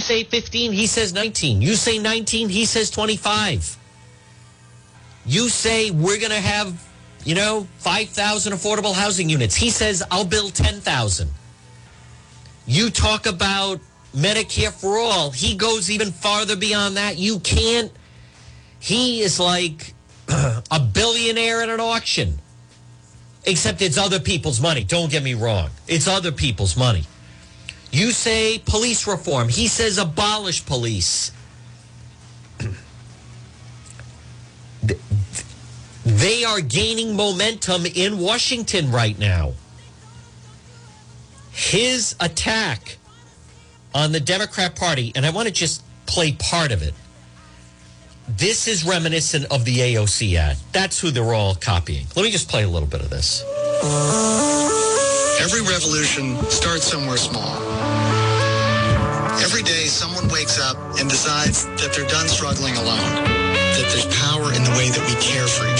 say 15, he says 19. You say 19, he says 25. You say we're going to have, you know, 5,000 affordable housing units. He says I'll build 10,000. You talk about Medicare for all. He goes even farther beyond that. You can't. He is like a billionaire at an auction. Except it's other people's money. Don't get me wrong. It's other people's money. You say police reform. He says abolish police. they are gaining momentum in Washington right now. His attack on the Democrat Party, and I want to just play part of it. This is reminiscent of the AOC ad. That's who they're all copying. Let me just play a little bit of this. Every revolution starts somewhere small. Every day, someone wakes up and decides that they're done struggling alone, that there's power in the way that we care for each other.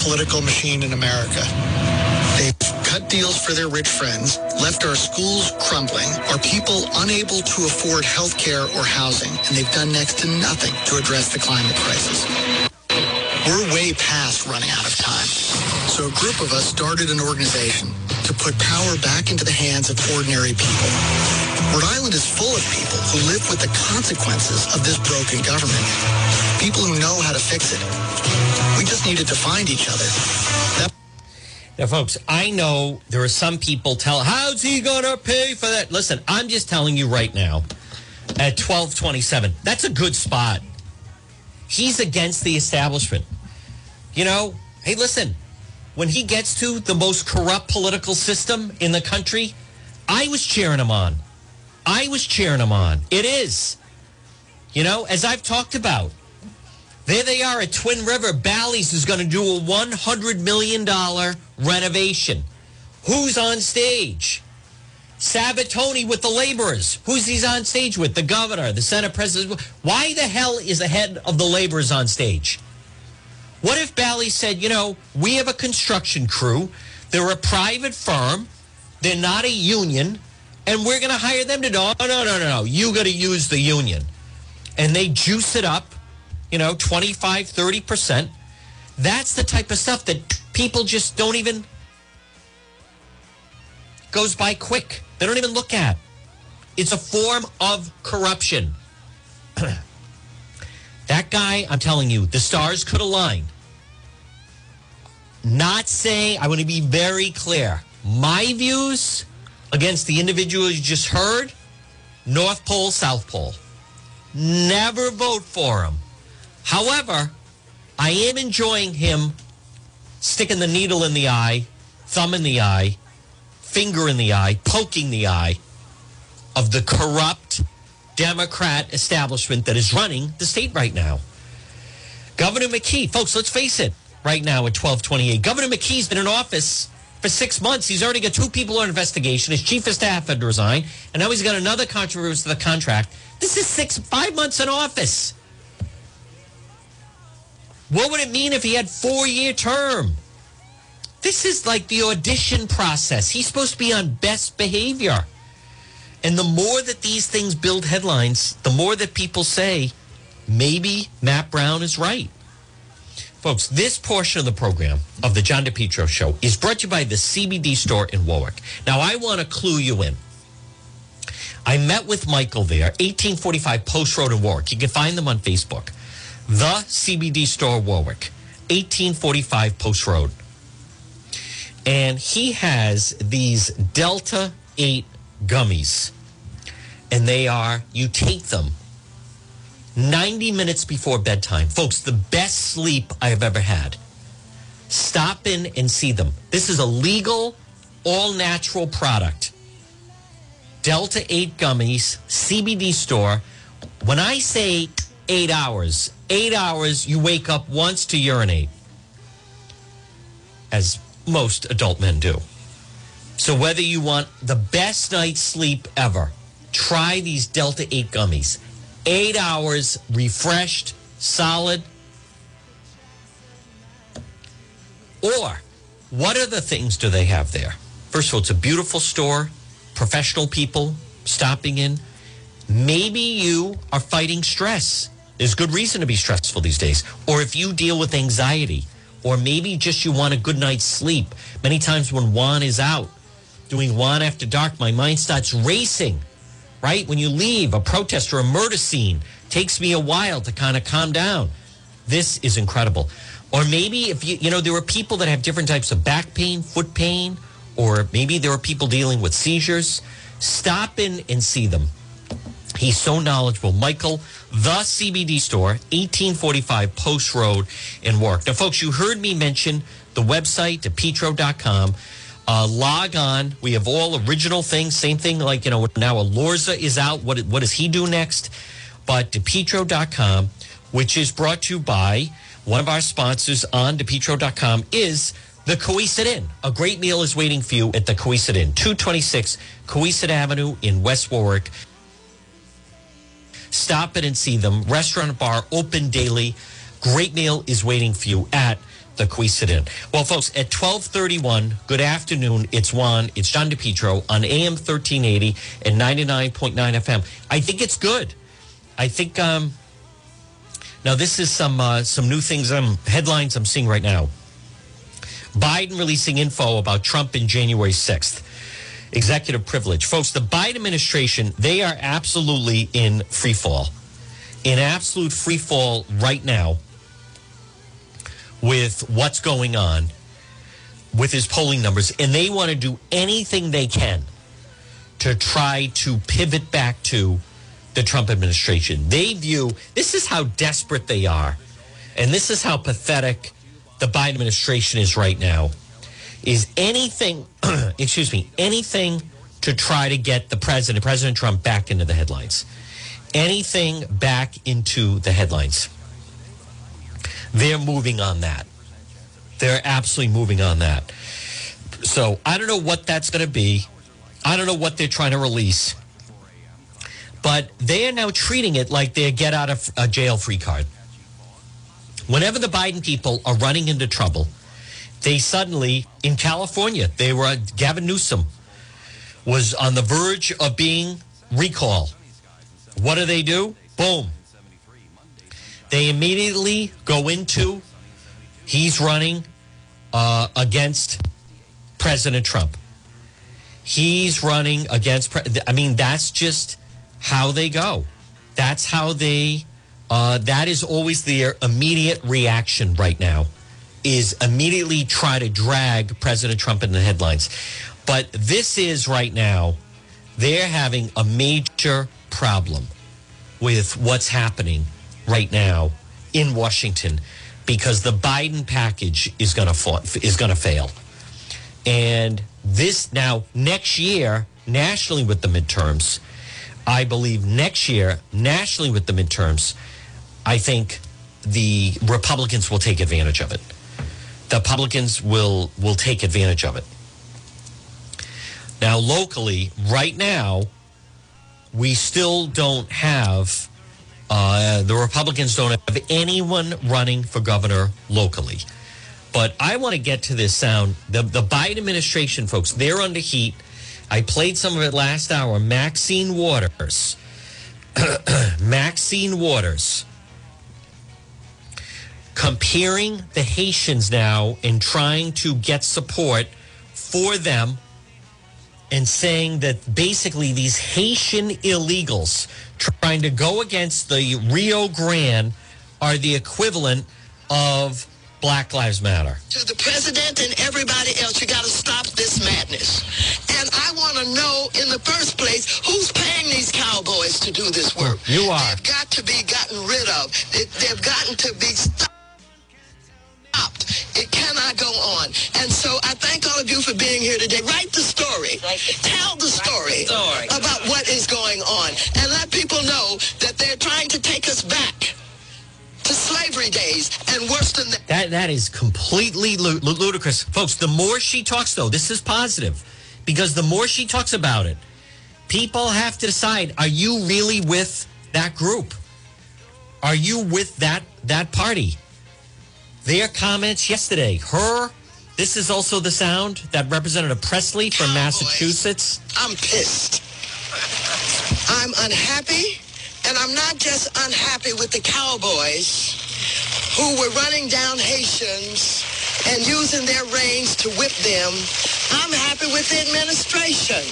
Political machine in America. They've cut deals for their rich friends, left our schools crumbling, our people unable to afford health care or housing, and they've done next to nothing to address the climate crisis. We're way past running out of time. So a group of us started an organization to put power back into the hands of ordinary people. Rhode Island is full of people who live with the consequences of this broken government. People who know how to fix it. We just needed to find each other. Now, folks, I know there are some people tell, how's he going to pay for that? Listen, I'm just telling you right now at 1227, that's a good spot. He's against the establishment. You know, hey, listen, when he gets to the most corrupt political system in the country, I was cheering him on. I was cheering him on. It is. You know, as I've talked about, there they are at Twin River. Bally's is going to do a $100 million renovation. Who's on stage? Sabitoni with the laborers. Who's he's on stage with? The governor, the Senate president. Why the hell is the head of the laborers on stage? What if Bally said, you know, we have a construction crew. They're a private firm. They're not a union. And we're going to hire them to do, oh, no, no, no, no. You got to use the union. And they juice it up, you know, 25, 30%. That's the type of stuff that people just don't even goes by quick. They don't even look at. It's a form of corruption. that guy, I'm telling you, the stars could align. Not saying, I want to be very clear. My views against the individual you just heard, North Pole, South Pole. Never vote for him. However, I am enjoying him sticking the needle in the eye, thumb in the eye, finger in the eye, poking the eye of the corrupt Democrat establishment that is running the state right now. Governor McKee, folks, let's face it, right now at 1228. Governor McKee's been in office for six months. He's already got two people on investigation. His chief of staff had to resign, and now he's got another controversy to the contract. This is six, five months in office. What would it mean if he had four year term? This is like the audition process. He's supposed to be on best behavior. And the more that these things build headlines, the more that people say, maybe Matt Brown is right. Folks, this portion of the program of the John DePetro show is brought to you by the CBD store in Warwick. Now, I want to clue you in. I met with Michael there, 1845 Post Road in Warwick. You can find them on Facebook. The CBD store Warwick, 1845 Post Road. And he has these Delta 8 gummies. And they are, you take them 90 minutes before bedtime. Folks, the best sleep I have ever had. Stop in and see them. This is a legal, all natural product. Delta 8 gummies, CBD store. When I say eight hours, eight hours, you wake up once to urinate, as most adult men do. So whether you want the best night's sleep ever, try these Delta 8 gummies. Eight hours, refreshed, solid. Or what other things do they have there? First of all, it's a beautiful store, professional people stopping in. Maybe you are fighting stress. There's good reason to be stressful these days. Or if you deal with anxiety, or maybe just you want a good night's sleep. Many times when Juan is out doing Juan after dark, my mind starts racing, right? When you leave a protest or a murder scene, takes me a while to kind of calm down. This is incredible. Or maybe if you, you know, there are people that have different types of back pain, foot pain, or maybe there are people dealing with seizures. Stop in and see them. He's so knowledgeable. Michael, the CBD store, 1845 Post Road in Warwick. Now, folks, you heard me mention the website, depetro.com. Uh, log on. We have all original things. Same thing like, you know, now Elorza is out. What, what does he do next? But depetro.com, which is brought to you by one of our sponsors on depetro.com, is the Cowesett Inn. A great meal is waiting for you at the Cowesett Inn, 226 Cowesett Avenue in West Warwick. Stop it and see them. Restaurant bar open daily. Great meal is waiting for you at the Inn. Well, folks, at 1231, good afternoon. It's Juan. It's John DePetro on AM 1380 and 99.9 FM. I think it's good. I think, um, now this is some, uh, some new things, um, headlines I'm seeing right now. Biden releasing info about Trump in January 6th. Executive privilege. Folks, the Biden administration, they are absolutely in free fall. In absolute free fall right now with what's going on with his polling numbers. And they want to do anything they can to try to pivot back to the Trump administration. They view this is how desperate they are. And this is how pathetic the Biden administration is right now is anything excuse me anything to try to get the president president trump back into the headlines. Anything back into the headlines. They're moving on that. They're absolutely moving on that. So i don't know what that's going to be. I don't know what they're trying to release. But they are now treating it like their get out of a jail free card. Whenever the Biden people are running into trouble, they suddenly, in California, they were, Gavin Newsom was on the verge of being recalled. What do they do? Boom. They immediately go into, he's running uh, against President Trump. He's running against, I mean, that's just how they go. That's how they uh, that is always their immediate reaction right now is immediately try to drag President Trump in the headlines. But this is right now, they're having a major problem with what's happening right now in Washington because the Biden package is going to is going to fail. And this now next year nationally with the midterms, I believe next year nationally with the midterms, I think the Republicans will take advantage of it. The Republicans will will take advantage of it. Now, locally, right now, we still don't have uh, the Republicans don't have anyone running for governor locally. But I want to get to this sound. The the Biden administration, folks, they're under heat. I played some of it last hour. Maxine Waters. Maxine Waters comparing the Haitians now and trying to get support for them and saying that basically these Haitian illegals trying to go against the Rio Grande are the equivalent of Black Lives Matter. To the president and everybody else, you got to stop this madness. And I want to know, in the first place, who's paying these cowboys to do this work? You are. They've got to be gotten rid of. They've gotten to be stopped stopped. It cannot go on. And so I thank all of you for being here today. Write the story. Tell the story, about what is going on. And let people know that they're trying to take us back to slavery days and worse than that. That, that is completely ludicrous. Folks, the more she talks, though, this is positive. because the more she talks about it, people have to decide: Are you really with that group? Are you with that that party? Their comments yesterday. Her. This is also the sound that Representative Presley from oh, Cowboys. Massachusetts. I'm pissed. I'm unhappy, and I'm not just unhappy with the Cowboys who were running down Haitians and using their reins to whip them. I'm happy with the administration.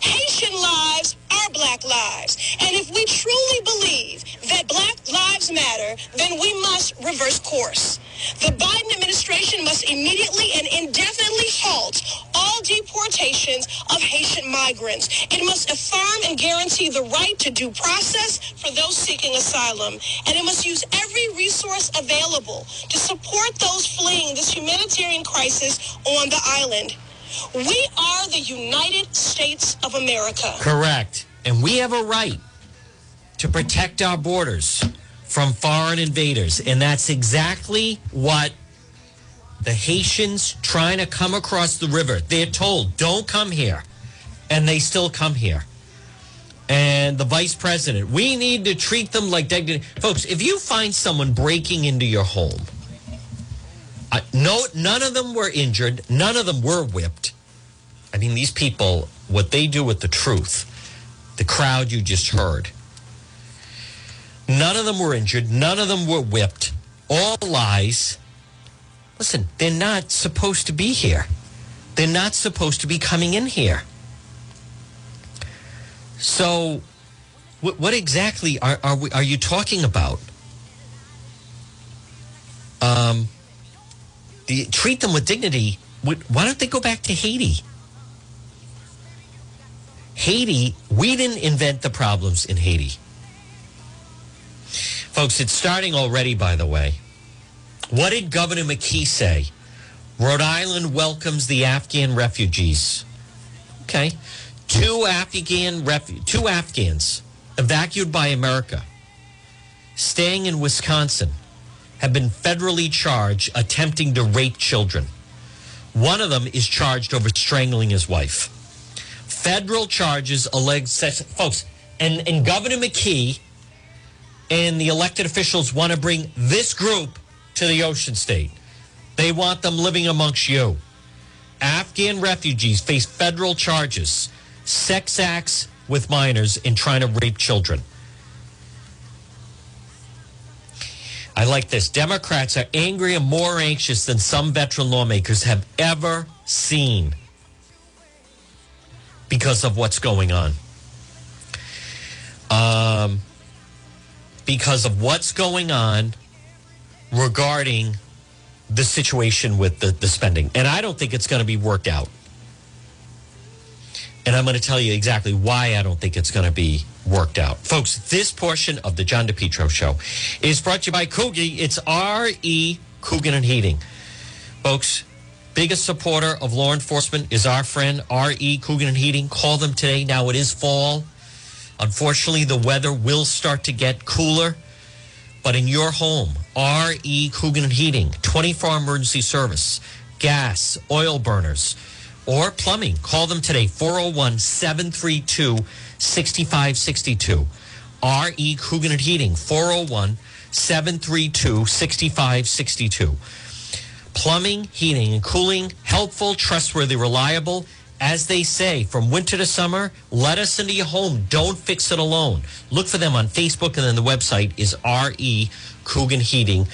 Haitian lives are black lives. And if we truly believe that black lives matter, then we must reverse course. The Biden administration must immediately and indefinitely halt all deportations of Haitian migrants. It must affirm and guarantee the right to due process for those seeking asylum. And it must use every resource available to support those fleeing this humanitarian crisis on the island. We are the United States of America. Correct. And we have a right to protect our borders from foreign invaders. And that's exactly what the Haitians trying to come across the river, they're told, don't come here. And they still come here. And the vice president, we need to treat them like dignity. Folks, if you find someone breaking into your home, uh, no, none of them were injured. None of them were whipped. I mean, these people, what they do with the truth, the crowd you just heard, none of them were injured. None of them were whipped. All lies. Listen, they're not supposed to be here. They're not supposed to be coming in here. So, what, what exactly are, are, we, are you talking about? Um, the, treat them with dignity. Why don't they go back to Haiti? Haiti, we didn't invent the problems in Haiti. Folks, it's starting already, by the way. What did Governor McKee say? Rhode Island welcomes the Afghan refugees. Okay. Two Afghan refu- two Afghans evacuated by America staying in Wisconsin have been federally charged attempting to rape children. One of them is charged over strangling his wife. Federal charges alleged sex. Folks, and, and Governor McKee and the elected officials want to bring this group to the ocean state. They want them living amongst you. Afghan refugees face federal charges, sex acts with minors, and trying to rape children. I like this. Democrats are angry and more anxious than some veteran lawmakers have ever seen because of what's going on. Um, because of what's going on regarding the situation with the, the spending. And I don't think it's going to be worked out. And I'm going to tell you exactly why I don't think it's going to be worked out. Folks, this portion of the John DePetro show is brought to you by Coogie. It's R.E. Coogan and Heating. Folks, biggest supporter of law enforcement is our friend R.E. Coogan and Heating. Call them today. Now it is fall. Unfortunately, the weather will start to get cooler. But in your home, R.E. Coogan and Heating, 24 emergency service, gas, oil burners, or plumbing. Call them today, 401 732 6562. R.E. Coogan and Heating, 401 732 6562. Plumbing, heating, and cooling, helpful, trustworthy, reliable. As they say, from winter to summer, let us into your home. Don't fix it alone. Look for them on Facebook, and then the website is recooganheating.com.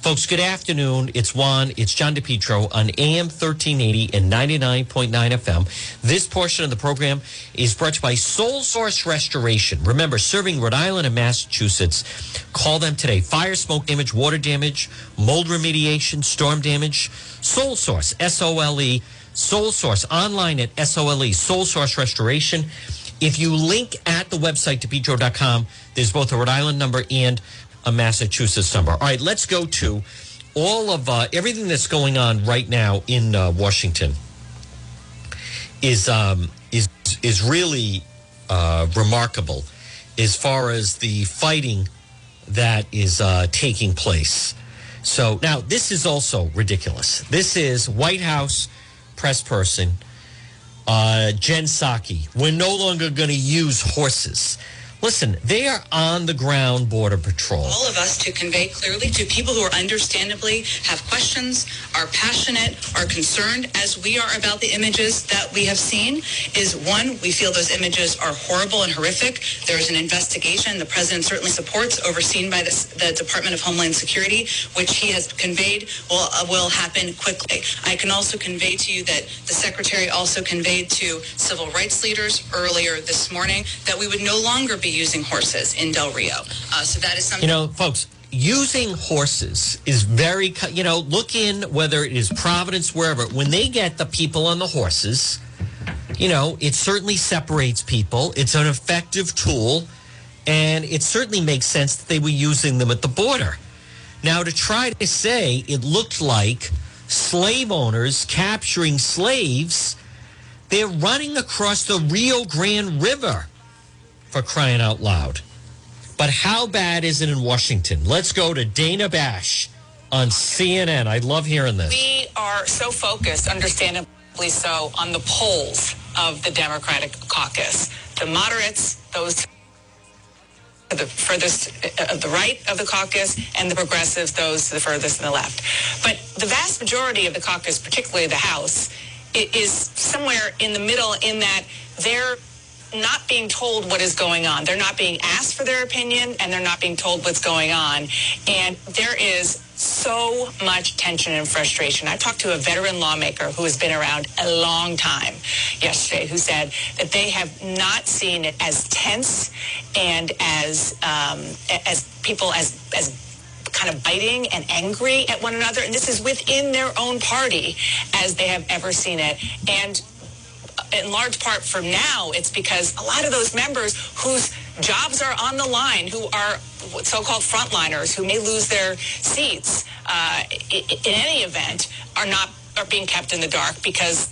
Folks, good afternoon. It's Juan. It's John DePetro on AM 1380 and 99.9 FM. This portion of the program is brought to you by Sole Source Restoration. Remember, serving Rhode Island and Massachusetts. Call them today. Fire, smoke damage, water damage, mold remediation, storm damage. Sole Source, S O L E. Sole Source online at SOLE, Soul Source Restoration. If you link at the website depetro.com, there's both a Rhode Island number and a Massachusetts number. All right, let's go to all of uh, everything that's going on right now in uh, Washington. Is um, is is really uh, remarkable as far as the fighting that is uh, taking place. So now this is also ridiculous. This is White House press person Uh, Jen Psaki, we're no longer going to use horses. Listen, they are on the ground border patrol. all of us to convey clearly to people who are understandably have questions, are passionate, are concerned, as we are about the images that we have seen, is one, we feel those images are horrible and horrific. There is an investigation the president certainly supports, overseen by the Department of Homeland Security, which he has conveyed will, uh, will happen quickly. I can also convey to you that the secretary also conveyed to civil rights leaders earlier this morning that we would no longer be using horses in Del Rio. Uh, so that is something. You know, folks, using horses is very, you know, look in whether it is Providence, wherever. When they get the people on the horses, you know, it certainly separates people. It's an effective tool, and it certainly makes sense that they were using them at the border. Now, to try to say it looked like slave owners capturing slaves, they're running across the Rio Grande River for crying out loud. But how bad is it in Washington? Let's go to Dana Bash on CNN. I love hearing this. We are so focused, understandably so, on the polls of the Democratic caucus. The moderates, those to the furthest uh, the right of the caucus, and the progressives, those to the furthest in the left. But the vast majority of the caucus, particularly the House, is somewhere in the middle in that they're not being told what is going on. They're not being asked for their opinion and they're not being told what's going on. And there is so much tension and frustration. I talked to a veteran lawmaker who has been around a long time yesterday who said that they have not seen it as tense and as um, as people as as kind of biting and angry at one another and this is within their own party as they have ever seen it and in large part from now, it's because a lot of those members whose jobs are on the line, who are so-called frontliners, who may lose their seats uh, i- i- in any event, are not are being kept in the dark because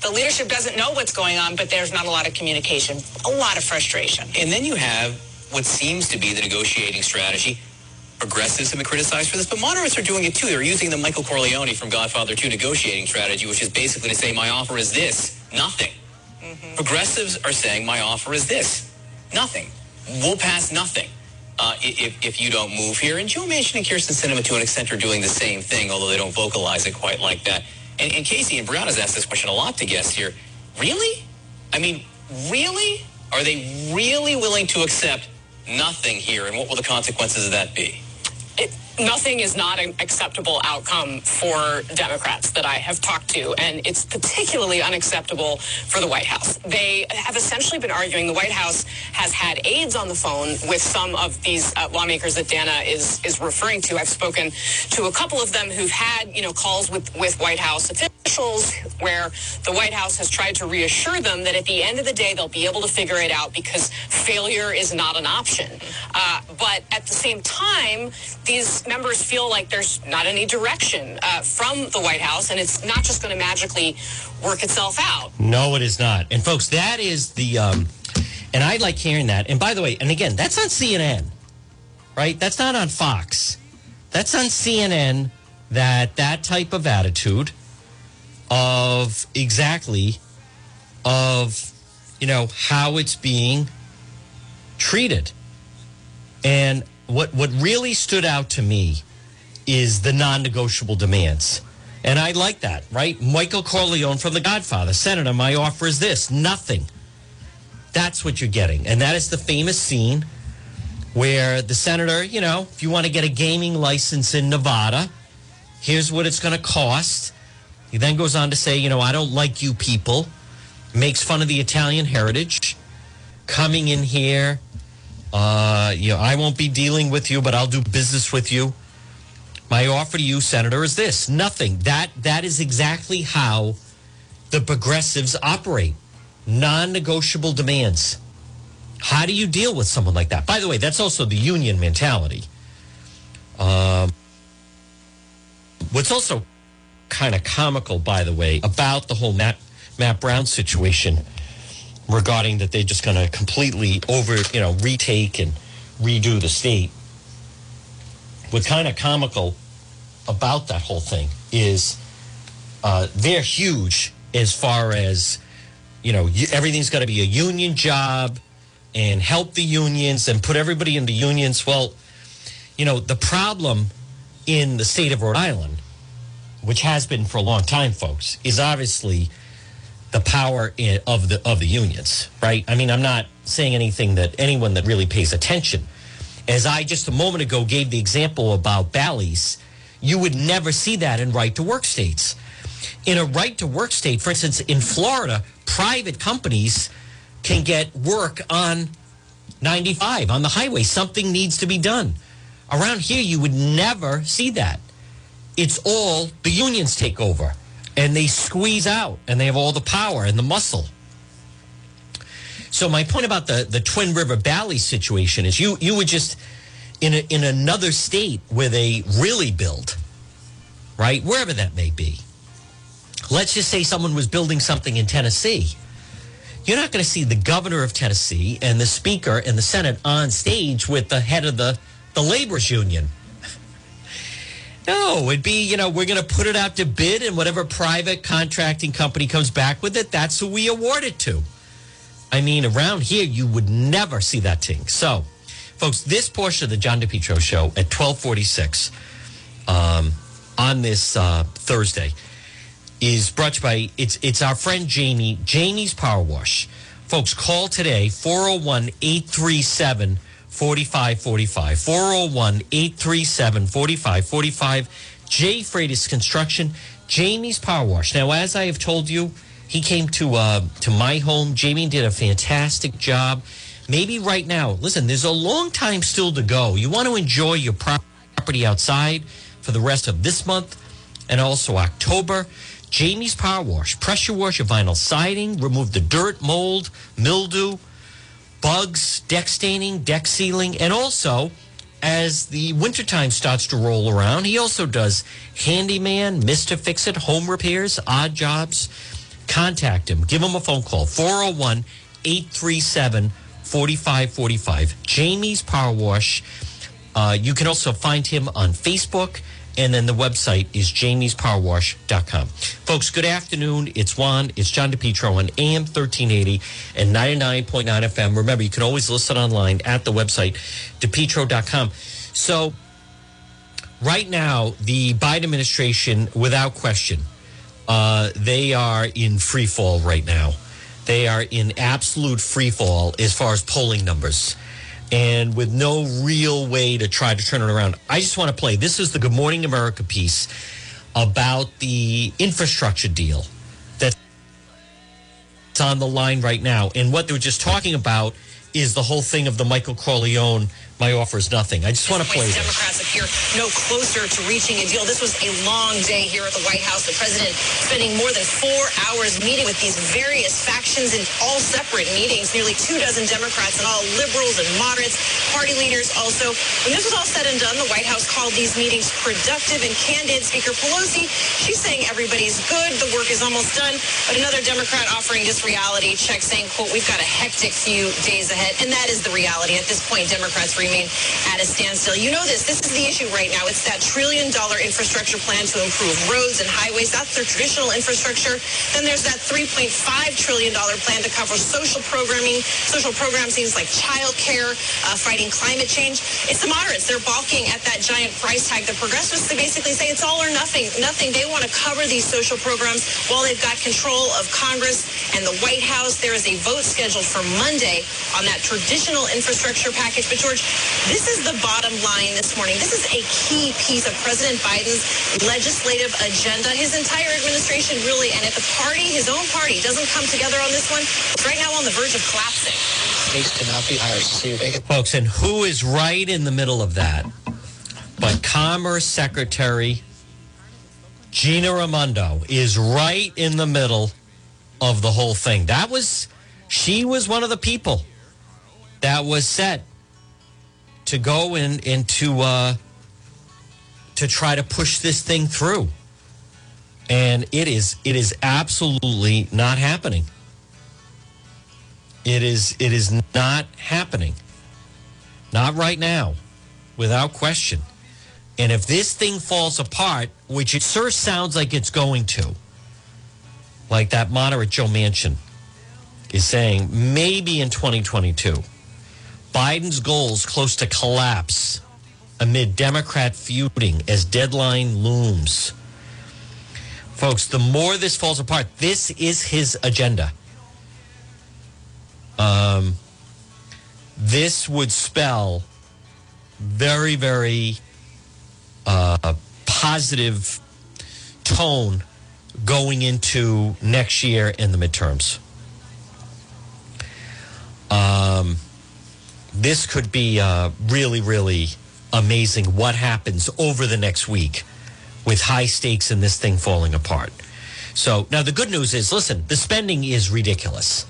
the leadership doesn't know what's going on, but there's not a lot of communication, a lot of frustration. And then you have what seems to be the negotiating strategy. Progressives have been criticized for this, but moderates are doing it too. They're using the Michael Corleone from Godfather 2 negotiating strategy, which is basically to say, my offer is this, nothing. Progressives are saying, my offer is this, nothing. We'll pass nothing uh, if, if you don't move here. And Joe Manchin and Kyrsten Sinema, to an extent, are doing the same thing, although they don't vocalize it quite like that. And, and Casey and Brown has asked this question a lot to guests here. Really? I mean, really? Are they really willing to accept nothing here? And what will the consequences of that be? It, nothing is not an acceptable outcome for Democrats that I have talked to, and it's particularly unacceptable for the White House. They have essentially been arguing the White House has had aides on the phone with some of these uh, lawmakers that Dana is is referring to. I've spoken to a couple of them who've had you know calls with with White House officials where the White House has tried to reassure them that at the end of the day they'll be able to figure it out because failure is not an option. Uh, but at the same time, these members feel like there's not any direction uh, from the White House, and it's not just going to magically work itself out. No, it is not. And folks, that is the um and I like hearing that. And by the way, and again, that's on CNN. Right? That's not on Fox. That's on CNN that that type of attitude of exactly of you know how it's being treated. And what what really stood out to me is the non-negotiable demands. And I like that, right? Michael Corleone from The Godfather. Senator, my offer is this nothing. That's what you're getting. And that is the famous scene where the senator, you know, if you want to get a gaming license in Nevada, here's what it's going to cost. He then goes on to say, you know, I don't like you people, makes fun of the Italian heritage, coming in here. Uh, you know, I won't be dealing with you, but I'll do business with you. My offer to you, Senator, is this nothing. That that is exactly how the progressives operate. Non-negotiable demands. How do you deal with someone like that? By the way, that's also the union mentality. Um, what's also kind of comical, by the way, about the whole Matt Matt Brown situation regarding that they're just going to completely over, you know, retake and redo the state. What's kind of comical about that whole thing is uh, they're huge as far as you know, everything's got to be a union job and help the unions and put everybody into unions. Well, you know, the problem in the state of Rhode Island, which has been for a long time, folks, is obviously the power in, of the of the unions, right? I mean, I'm not saying anything that anyone that really pays attention. As I just a moment ago gave the example about Bally's, you would never see that in right to work states. In a right to work state, for instance, in Florida, private companies can get work on 95 on the highway. Something needs to be done. Around here, you would never see that. It's all the unions take over and they squeeze out and they have all the power and the muscle. So my point about the, the Twin River Valley situation is you you would just in a, in another state where they really build, right? Wherever that may be. Let's just say someone was building something in Tennessee. You're not going to see the governor of Tennessee and the speaker and the Senate on stage with the head of the, the laborers union. No, it'd be, you know, we're going to put it out to bid and whatever private contracting company comes back with it, that's who we award it to. I mean, around here, you would never see that thing. So, folks, this portion of the John DePetro show at 1246 um, on this uh, Thursday is brought to you by, it's, it's our friend Jamie, Jamie's Power Wash. Folks, call today, 401 837 4545. 401 837 4545. J Freitas Construction, Jamie's Power Wash. Now, as I have told you, he came to uh, to my home. Jamie did a fantastic job. Maybe right now, listen, there's a long time still to go. You want to enjoy your property outside for the rest of this month and also October. Jamie's Power Wash, pressure wash your vinyl siding, remove the dirt, mold, mildew, bugs, deck staining, deck sealing, and also as the wintertime starts to roll around, he also does handyman, Mr. Fix It, home repairs, odd jobs. Contact him. Give him a phone call 401 837 4545. Jamie's Power Wash. Uh, you can also find him on Facebook. And then the website is jamiespowerwash.com. Folks, good afternoon. It's Juan. It's John DePetro on AM 1380 and 99.9 FM. Remember, you can always listen online at the website, depetro.com. So, right now, the Biden administration, without question, uh, they are in free fall right now. They are in absolute free fall as far as polling numbers and with no real way to try to turn it around. I just want to play. This is the Good Morning America piece about the infrastructure deal that's on the line right now. And what they were just talking about is the whole thing of the Michael Corleone my offer is nothing. I just want to play this. Democrats appear no closer to reaching a deal. This was a long day here at the White House. The president spending more than four hours meeting with these various factions in all separate meetings. Nearly two dozen Democrats and all liberals and moderates, party leaders also. When this was all said and done, the White House called these meetings productive and candid. Speaker Pelosi, she's saying everybody's good. The work is almost done. But another Democrat offering just reality check saying, quote, we've got a hectic few days ahead. And that is the reality. At this point, Democrats remain at a standstill. You know this. This is the issue right now. It's that trillion dollar infrastructure plan to improve roads and highways. That's their traditional infrastructure. Then there's that $3.5 trillion plan to cover social programming, social programs, things like child care, uh, fighting climate change. It's the moderates. They're balking at that giant price tag. The progressives, they basically say it's all or nothing. Nothing. They want to cover these social programs while they've got control of Congress and the White House. There is a vote scheduled for Monday on that traditional infrastructure package. But George, this is the bottom line this morning. This is a key piece of President Biden's legislative agenda. His entire administration really, and if the party, his own party, doesn't come together on this one, it's right now on the verge of collapsing. Case cannot be Bacon. Folks, and who is right in the middle of that? But Commerce Secretary Gina Raimondo is right in the middle of the whole thing. That was, she was one of the people that was set to go in and to uh, to try to push this thing through, and it is it is absolutely not happening. It is it is not happening, not right now, without question. And if this thing falls apart, which it sure sounds like it's going to, like that moderate Joe Manchin, is saying maybe in 2022, Biden's goals close to collapse amid Democrat feuding as deadline looms. Folks, the more this falls apart, this is his agenda. Um, this would spell very, very uh, positive tone going into next year in the midterms. Um, this could be uh, really, really amazing what happens over the next week with high stakes and this thing falling apart. So now the good news is listen, the spending is ridiculous.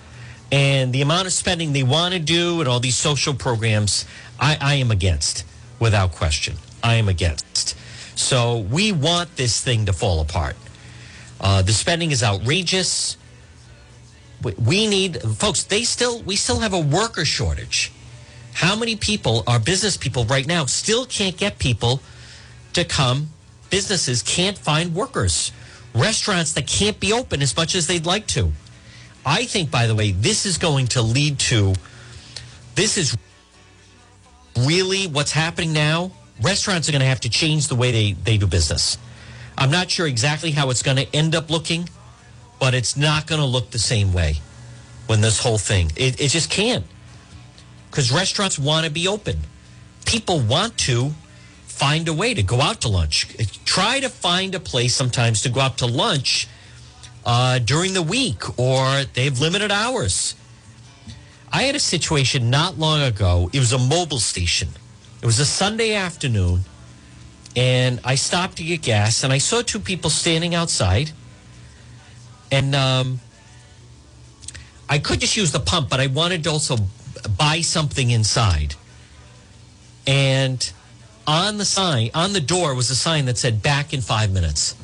And the amount of spending they want to do and all these social programs, I, I am against without question. I am against. So we want this thing to fall apart. Uh, the spending is outrageous. We- need folks. They still we still have a worker shortage. How many people are business people right now still can't get people to come? Businesses can't find workers. Restaurants that can't be open as much as they'd like to. I think, by the way, this is going to lead to this is really what's happening now. Restaurants are going to have to change the way they, they do business. I'm not sure exactly how it's going to end up looking, but it's not going to look the same way when this whole thing, it, it just can't. Because restaurants want to be open. People want to find a way to go out to lunch. Try to find a place sometimes to go out to lunch uh, during the week or they have limited hours. I had a situation not long ago. It was a Mobil station. It was a Sunday afternoon, and I stopped to get gas, and I saw two people standing outside. And um, I could just use the pump, but I wanted to also buy something inside. And on the sign, on the door, was a sign that said "back in five minutes."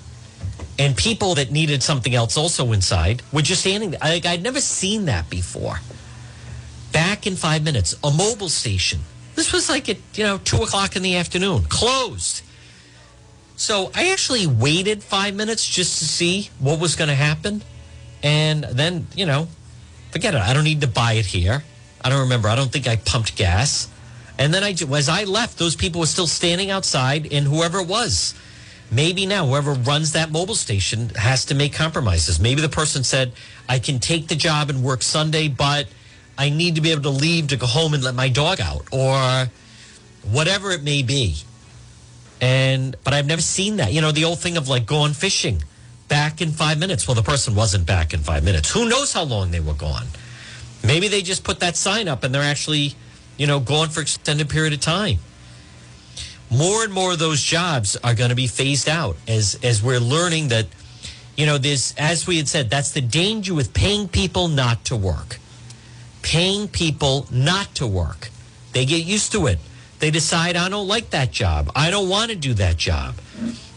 And people that needed something else also inside were just standing there. Like I'd never seen that before back in five minutes. A Mobil station. This was like at you know two o'clock in the afternoon, closed. So I actually waited five minutes just to see what was going to happen, and then you know, forget it. I don't need to buy it here. I don't remember. I don't think I pumped gas. And then I, as I left, those people were still standing outside, and whoever it was, maybe now whoever runs that Mobil station has to make compromises. Maybe the person said, "I can take the job and work Sunday, but." I need to be able to leave to go home and let my dog out or whatever it may be. And but I've never seen that. You know, the old thing of like going fishing back in five minutes. Well, the person wasn't back in five minutes. Who knows how long they were gone? Maybe they just put that sign up and they're actually, you know, gone for extended period of time. More and more of those jobs are going to be phased out as as we're learning that, you know, this as we had said, that's the danger with paying people not to work paying people not to work. They get used to it. They decide, I don't like that job. I don't want to do that job.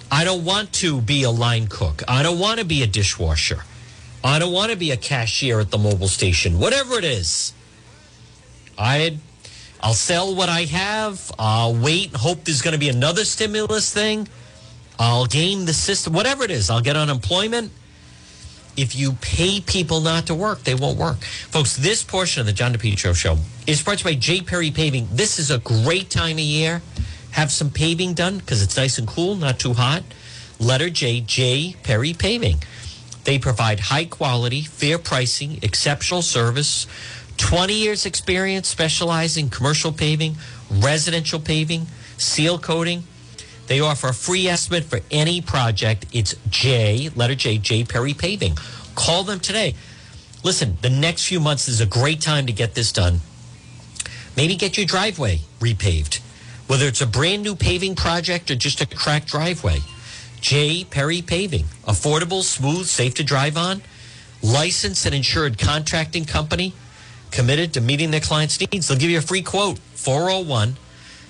I don't want to be a line cook. I don't want to be a dishwasher. I don't want to be a cashier at the Mobil station. Whatever it is. I I'll sell what I have. I'll wait, hope there's going to be another stimulus thing. I'll game the system. Whatever it is, I'll get unemployment if you pay people not to work, they won't work. Folks, this portion of the John DePetro show is brought to you by J. Perry Paving. This is a great time of year. Have some paving done because it's nice and cool, not too hot. Letter J, J. Perry Paving. They provide high quality, fair pricing, exceptional service, 20 years experience specializing in commercial paving, residential paving, seal coating. They offer a free estimate for any project. It's J, letter J, J Perry Paving. Call them today. Listen, the next few months is a great time to get this done. Maybe get your driveway repaved, whether it's a brand new paving project or just a cracked driveway. J Perry Paving, affordable, smooth, safe to drive on, licensed and insured contracting company, committed to meeting their clients' needs. They'll give you a free quote 401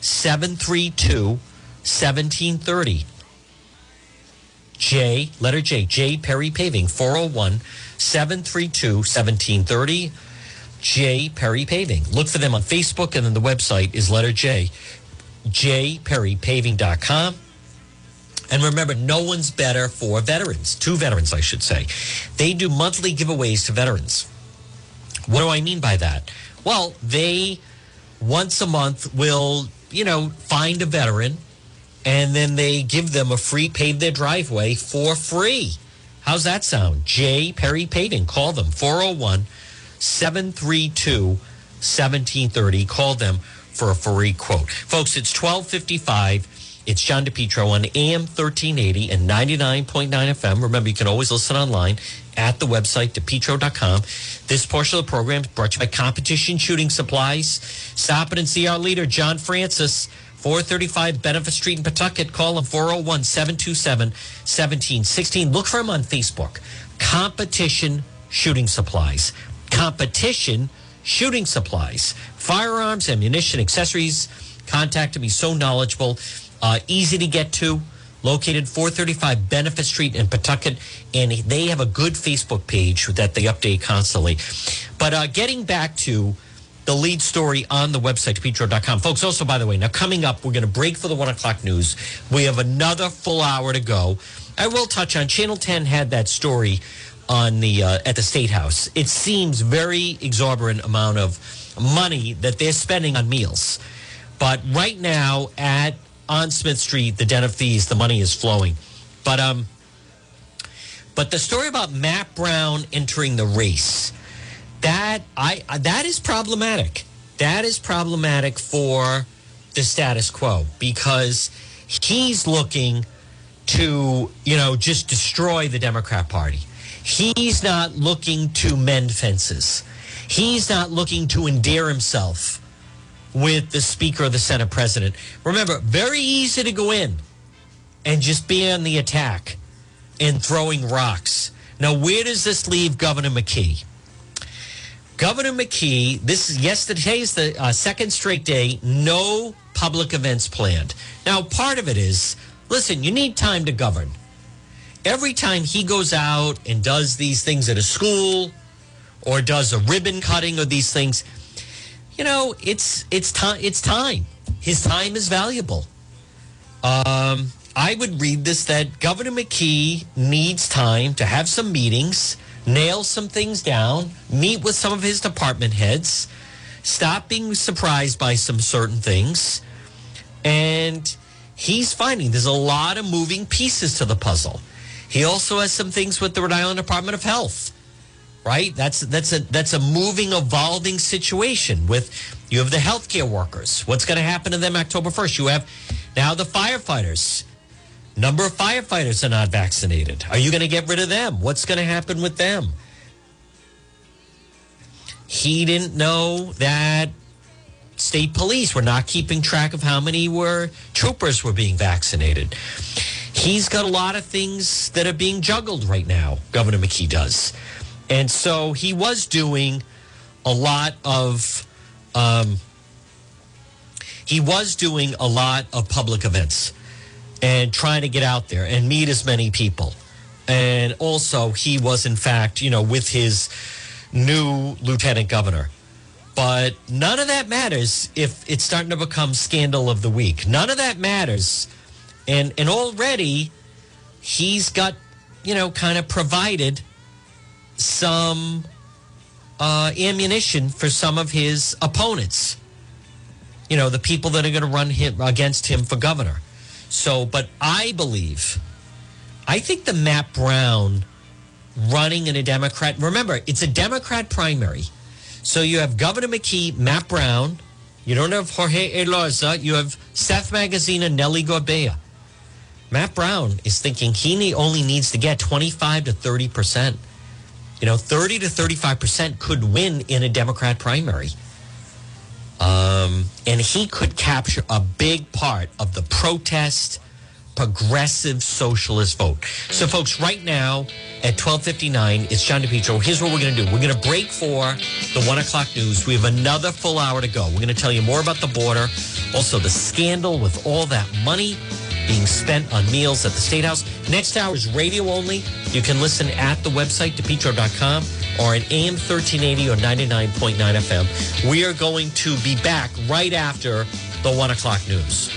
732 1730. J, letter J, J Perry Paving, 401 732 1730. J Perry Paving. Look for them on Facebook, and then the website is letter J, j perry jperrypaving.com. And remember, no one's better for veterans, two veterans, I should say. They do monthly giveaways to veterans. What do I mean by that? Well, they once a month will, you know, find a veteran and then they give them a free pave their driveway for free. How's that sound? J. Perry Paving. Call them 401 732 1730. Call them for a free quote. Folks, it's 1255. It's John DePetro on AM 1380 and 99.9 FM. Remember, you can always listen online at the website, depetro.com. This portion of the program is brought to you by Competition Shooting Supplies. Stop it and see our leader, John Francis, 435 Benefit Street in Pawtucket. Call him 401 727 1716. Look for him on Facebook. Competition Shooting Supplies. Competition Shooting Supplies. Firearms, ammunition, accessories. Contact him. He's so knowledgeable, uh, easy to get to located 435 Benefit Street in Pawtucket, and they have a good Facebook page that they update constantly. But uh, getting back to the lead story on the website, petro.com. Folks, also, by the way, now coming up, we're going to break for the one o'clock news. We have another full hour to go. I will touch on Channel 10 had that story on the uh, at the State House. It seems very exorbitant amount of money that they're spending on meals. But right now at on Smith Street, the Den of Thieves, the money is flowing. But um, but the story about Matt Brown entering the race, that I that is problematic. That is problematic for the status quo because he's looking to you know just destroy the Democrat Party. He's not looking to mend fences. He's not looking to endear himself with the Speaker of the Senate President. Remember, very easy to go in and just be on the attack and throwing rocks. Now, where does this leave Governor McKee? Governor McKee, this is yesterday is the uh, second straight day, no public events planned. Now, part of it is listen, you need time to govern. Every time he goes out and does these things at a school or does a ribbon cutting or these things, you know, it's it's time. It's time. His time is valuable. Um, I would read this that Governor McKee needs time to have some meetings, nail some things down, meet with some of his department heads, stop being surprised by some certain things, and he's finding there's a lot of moving pieces to the puzzle. He also has some things with the Rhode Island Department of Health right? That's that's a that's a moving, evolving situation. With you have the healthcare workers. What's going to happen to them October first? You have now the firefighters. Number of firefighters are not vaccinated. Are you going to get rid of them? What's going to happen with them? He didn't know that state police were not keeping track of how many were troopers were being vaccinated. He's got a lot of things that are being juggled right now. Governor McKee does. And so he was doing a lot of, um, he was doing a lot of public events and trying to get out there and meet as many people. And also, he was, in fact, you know, with his new lieutenant governor. But none of that matters if it's starting to become scandal of the week. None of that matters. And, and already he's got, you know, kind of provided some uh, ammunition for some of his opponents. You know, the people that are going to run him against him for governor. So, but I believe, I think the Matt Brown running in a Democrat, remember, it's a Democrat primary. So you have Governor McKee, Matt Brown. You don't have Jorge Elorza. You have Seth Magaziner and Nellie Gorbea. Matt Brown is thinking he only needs to get 25 to 30 percent you know, 30 to 35% could win in a Democrat primary. Um, and he could capture a big part of the protest, progressive socialist vote. So, folks, right now at 1259, it's John DePetro. Here's what we're going to do. We're going to break for the one o'clock news. We have another full hour to go. We're going to tell you more about the border, also the scandal with all that money being spent on meals at the State House. Next hour is radio only. You can listen at the website, depetro.com, or at AM 1380 or 99.9 FM. We are going to be back right after the 1 o'clock news.